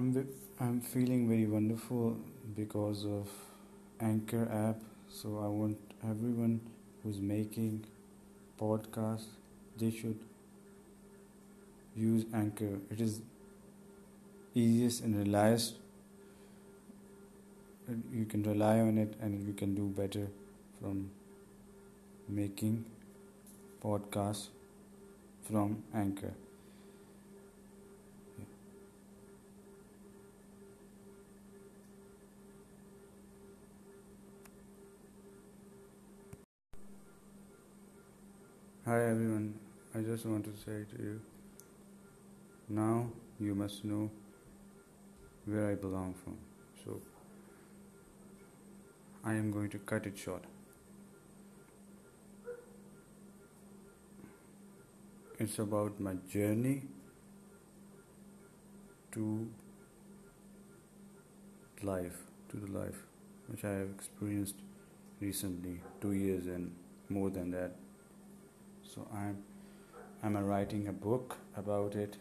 I'm I'm feeling very wonderful because of Anchor app. So I want everyone who's making podcasts, they should use Anchor. It is easiest and relies. You can rely on it, and you can do better from making podcasts from Anchor. Hi everyone, I just want to say to you now you must know where I belong from. So I am going to cut it short. It's about my journey to life, to the life which I have experienced recently, two years and more than that. So I'm I'm writing a book about it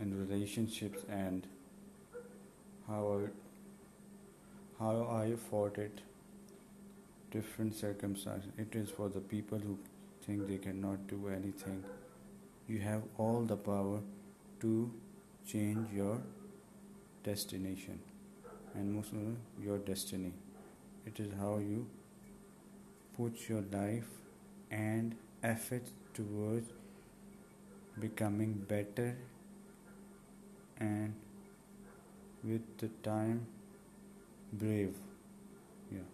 and relationships and how I, how I fought it different circumstances. It is for the people who think they cannot do anything. You have all the power to change your destination and most of your destiny. It is how you put your life and effort towards becoming better and with the time brave. Yeah.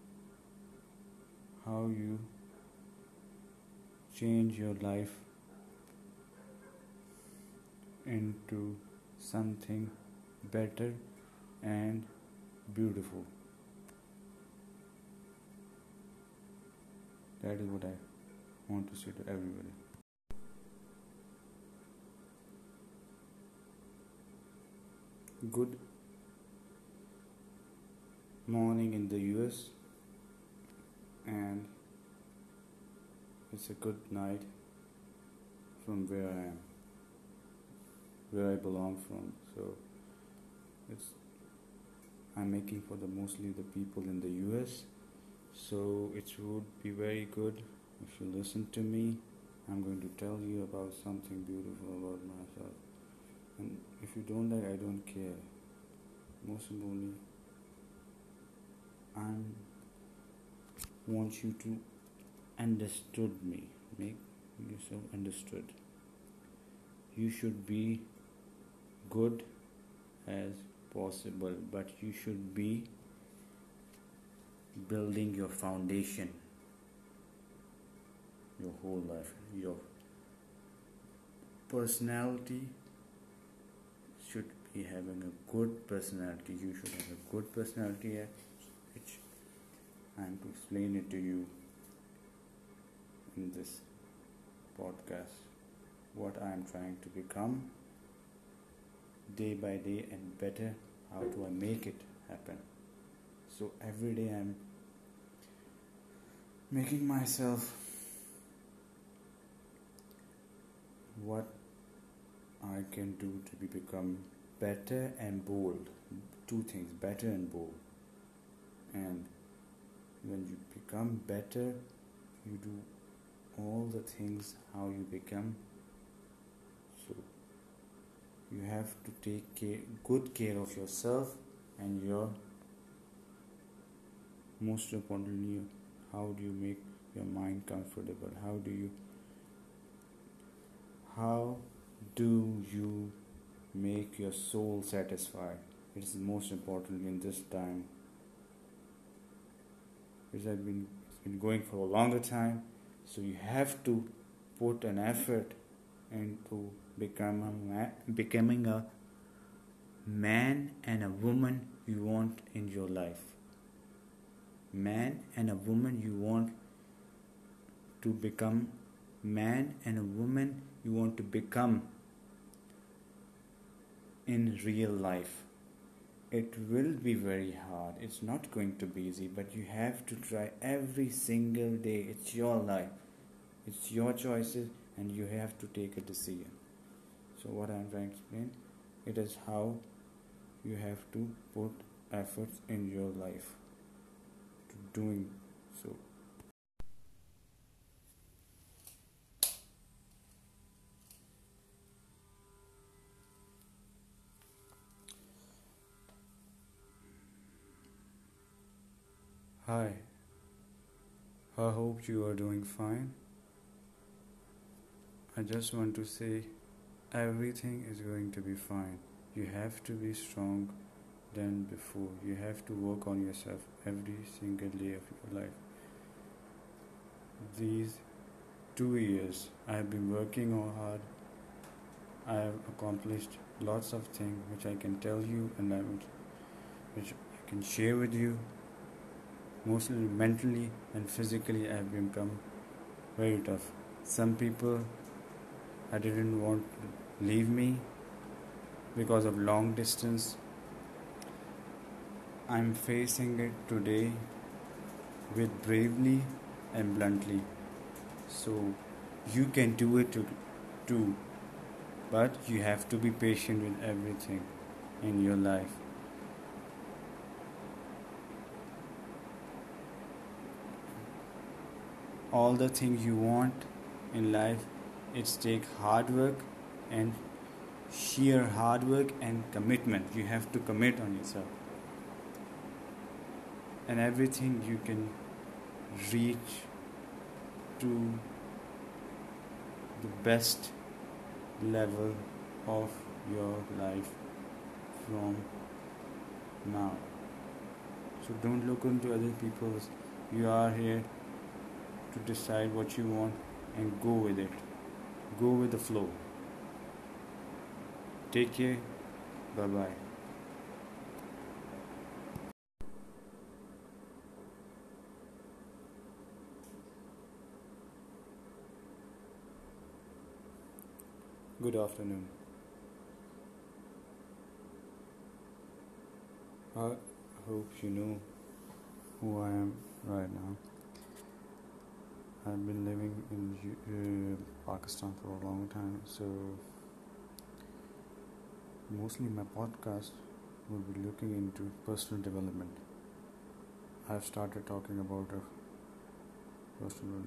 How you change your life into something better and beautiful. That is what i want to say to everybody good morning in the US and it's a good night from where I am where I belong from. So it's I'm making for the mostly the people in the US so it would be very good if you listen to me. I'm going to tell you about something beautiful about myself and if you don't like i don't care. Most importantly i want you to understood me. Make yourself understood. You should be good as possible but you should be building your foundation your whole life your personality be having a good personality. You should have a good personality, which I am to explain it to you in this podcast. What I am trying to become day by day and better. How do I make it happen? So every day I'm making myself what I can do to be become better and bold. Two things, better and bold. And when you become better, you do all the things how you become. So you have to take care, good care of yourself and your most importantly how do you make your mind comfortable how do you how do you make your soul satisfied? It is most important in this time. It has been, it's been going for a longer time, so you have to put an effort into become a becoming a man and a woman you want in your life. Man and a woman you want to become man and a woman you want to become in real life. It will be very hard. It's not going to be easy, but you have to try every single day. It's your life, it's your choices, and you have to take a decision. So, what I'm trying to explain, it is how you have to put efforts in your life to doing so Hi, I hope you are doing fine. I just want to say everything is going to be fine. You have to be strong than before. You have to work on yourself every single day of your life. These two years I have been working hard. I have accomplished lots of things which I can tell you and I which I can share with you. Mostly mentally and physically I have become very tough. Some people I didn't want to leave me because of long distance. I'm facing it today with bravely and bluntly. So you can do it too, but you have to be patient with everything in your life. All the things you want in life it's take hard work and sheer hard work and commitment. You have to commit on yourself. And everything you can reach to the best level of your life from now. So don't look into other people's. You are here to decide what you want and go with it Go with the flow. Take care. Bye bye. Good afternoon. I hope you know who I am been living in uh, Pakistan for a long time, so mostly my podcast will be looking into personal development. I've started talking about personal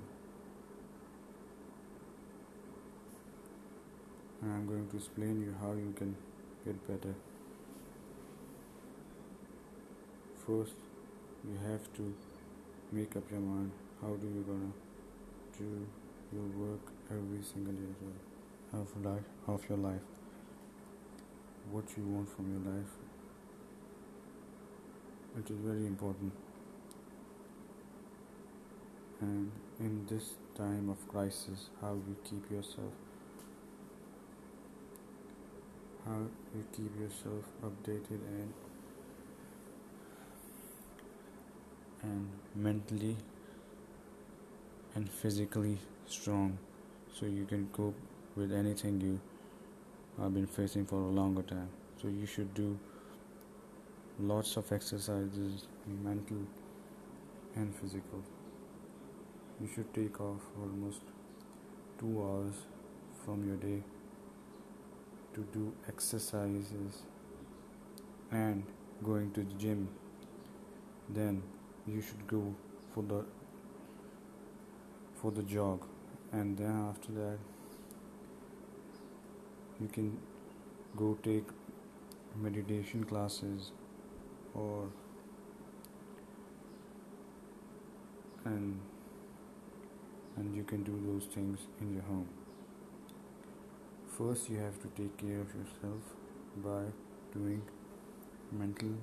and I'm going to explain you how you can get better. First, you have to make up your mind. How do you gonna do your work every single day of life of your life. What you want from your life it is very important. And in this time of crisis how you keep yourself how you keep yourself updated and and mentally and physically strong so you can cope with anything you have been facing for a longer time. So you should do lots of exercises, mental and physical. You should take off almost two hours from your day to do exercises and going to the gym. Then you should go for the for the jog and then after that you can go take meditation classes or and and you can do those things in your home. First you have to take care of yourself by doing mental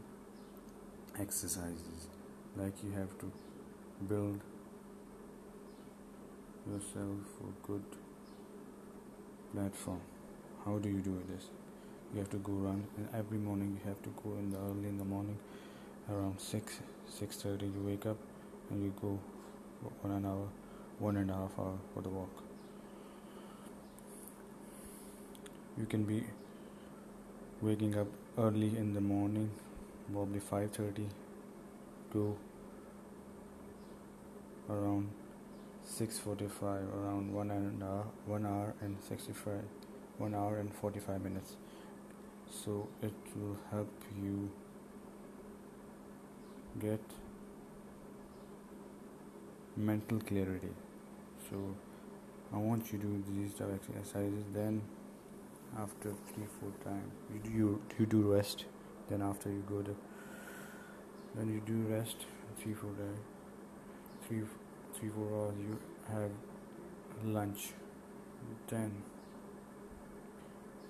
exercises. Like you have to build yourself a good platform. How do you do this? You have to go run, and every morning you have to go in the early in the morning, around six six thirty. You wake up and you go one an hour, one and a half hour for the walk. You can be waking up early in the morning, probably five thirty, to around 6:45 around one and a, one hour and 65 one hour and 45 minutes. So it will help you get mental clarity. So i want you to do these type exercises then after three four times you do you, you do rest then after you go to then you do rest three four days three three four hours you have lunch then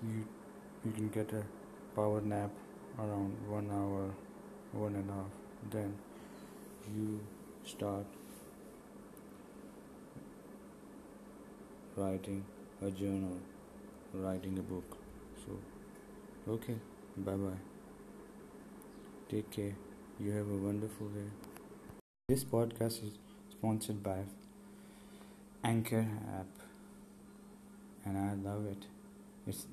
you you can get a power nap around one hour one and a half then you start writing a journal writing a book. So okay bye bye take care. You have a wonderful day. This podcast is sponsored by anchor app and i love it. It's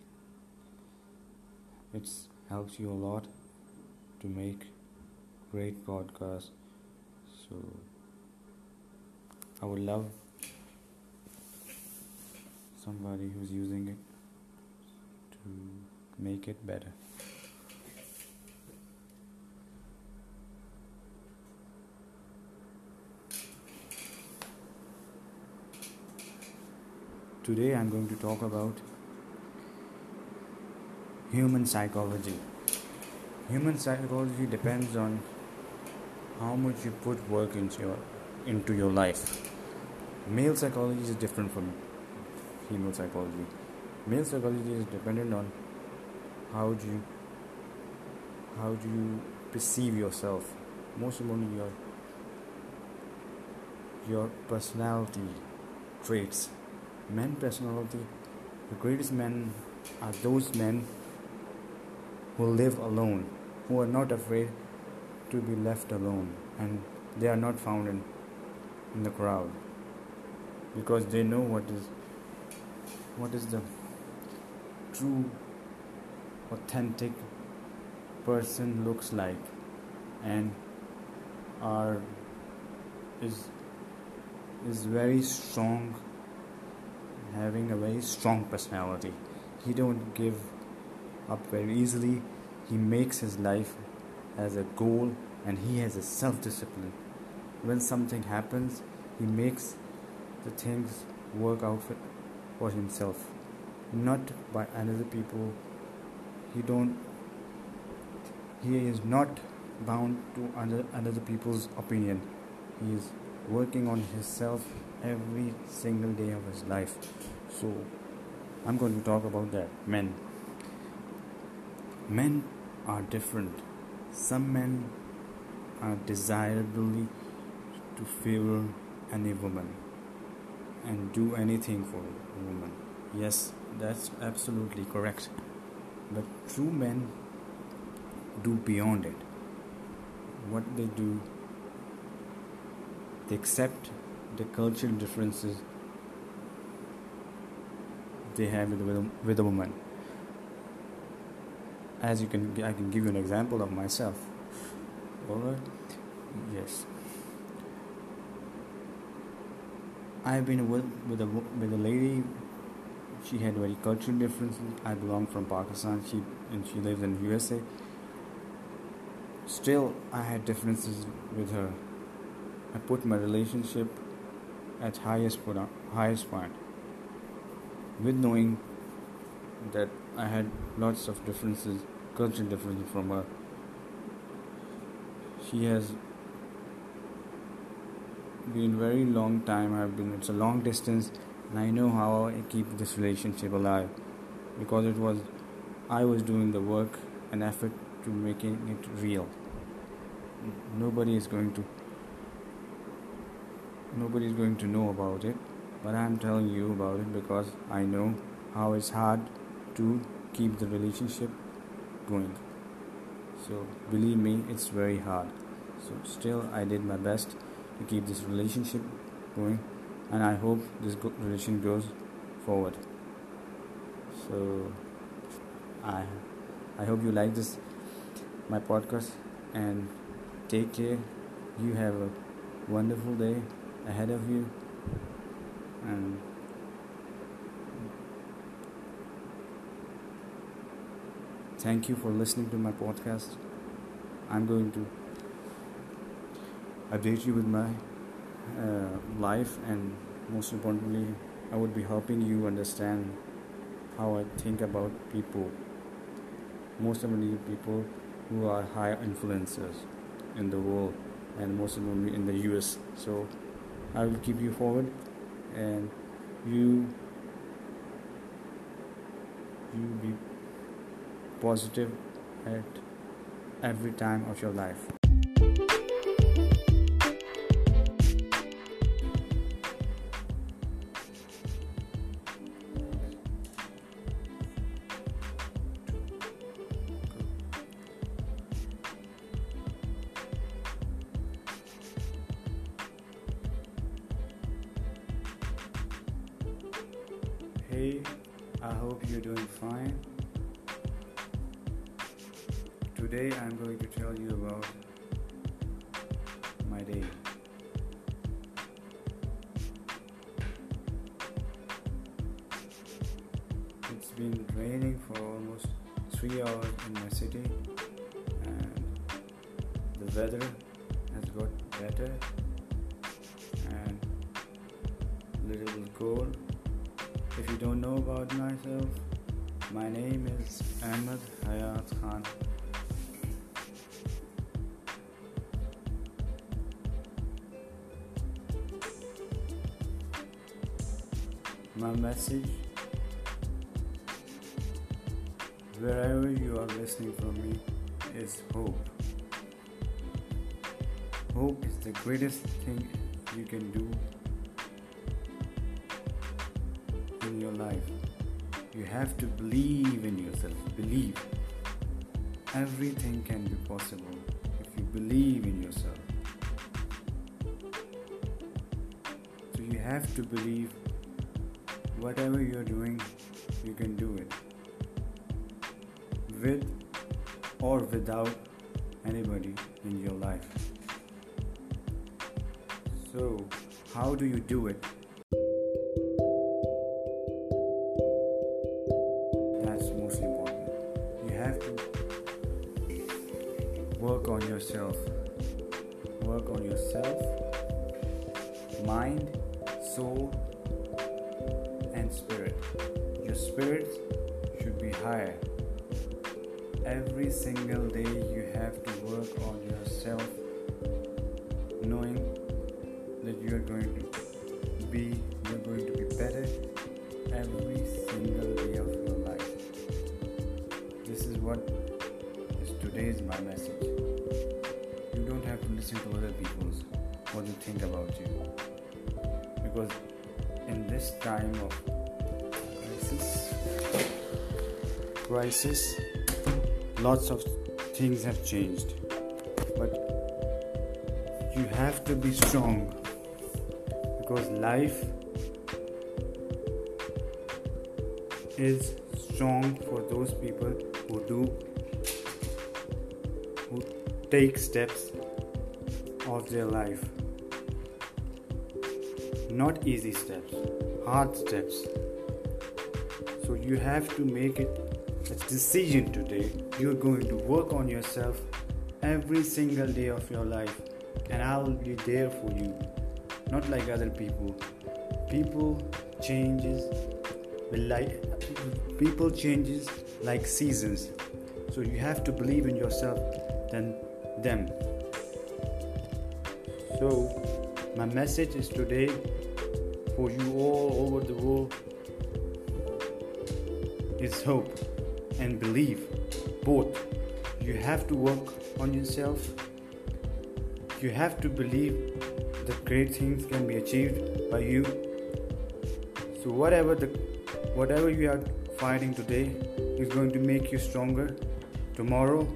it helps you a lot to make great podcasts. So i would love somebody who's using it to make it better today i'm going to talk about human psychology. Human psychology depends on how much you put work into your into your life. Male psychology is different from female psychology. Male psychology is dependent on how do you how do you perceive yourself. Most importantly your your personality traits. Men personality. The greatest men are those men who live alone, who are not afraid to be left alone, and they are not found in, in the crowd because they know what is what is the true authentic person looks like and are is is very strong having a very strong personality he don't give up very easily. He makes his life as a goal and he has a self discipline. When something happens, he makes the things work out for, himself, not by another people. He don't he is not bound to other another people's opinion. He is working on himself every single day of his life. So I'm going to talk about that. Men. Men are different. Some men are desirably to favor any woman and do anything for a woman. Yes, that's absolutely correct. But true men do beyond it. What they do, they accept the cultural differences they have with a, with a woman. As you can I can give you an example of myself. Alright yes. I've been with with a with a lady. She had very cultural differences. I belong from Pakistan. She and she lives in USA still I had differences with her. I put my relationship at highest point highest point with knowing that I had lots of differences cultural difference from her. She has been very long time. I've been it's a long distance, and I know how I keep this relationship alive because it was I was doing the work and effort to making it real. Nobody is going to nobody is going to know about it, but I'm telling you about it because I know how it's hard to keep the relationship going. So believe me it's very hard. So still i did my best to keep this relationship going and i hope this relation goes forward. So i i hope you like this my podcast and take care. You have a wonderful day ahead of you and thank you for listening to my podcast. I'm going to update you with my uh, life, and most importantly, I would be helping you understand how I think about people. Most importantly, people who are high influencers in the world, and most importantly in the US. So I will keep you forward, and you you be positive at every time of your life. Three hours in my city, and the weather has got better and little cold. If you don't know about myself, my name is Ahmed Hayat Khan. My message wherever you are listening from me is hope. Hope is the greatest thing you can do in your life. You have to believe in yourself. Believe. Everything can be possible if you believe in yourself. So you have to believe whatever you're doing, you can do it. With or without anybody in your life. So, how do you do it? Every single day of your life. This is what is today's my message. You don't have to listen to other people's what they think about you, because in this time of crisis, crisis, lots of things have changed, but you have to be strong because life is strong for those people who do who take steps of their life. Not easy steps hard steps. So you have to make it a decision today. You're going to work on yourself every single day of your life and i will be there for you. Not like other people. People changes like people changes like seasons. So you have to believe in yourself than them. So my message is today for you all over the world is hope and believe both. You have to work on yourself. You have to believe that great things can be achieved by you. So whatever the whatever you are fighting today is going to make you stronger. Tomorrow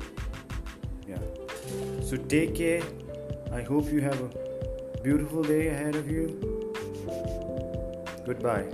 yeah. So take care. I hope you have a beautiful day ahead of you. Goodbye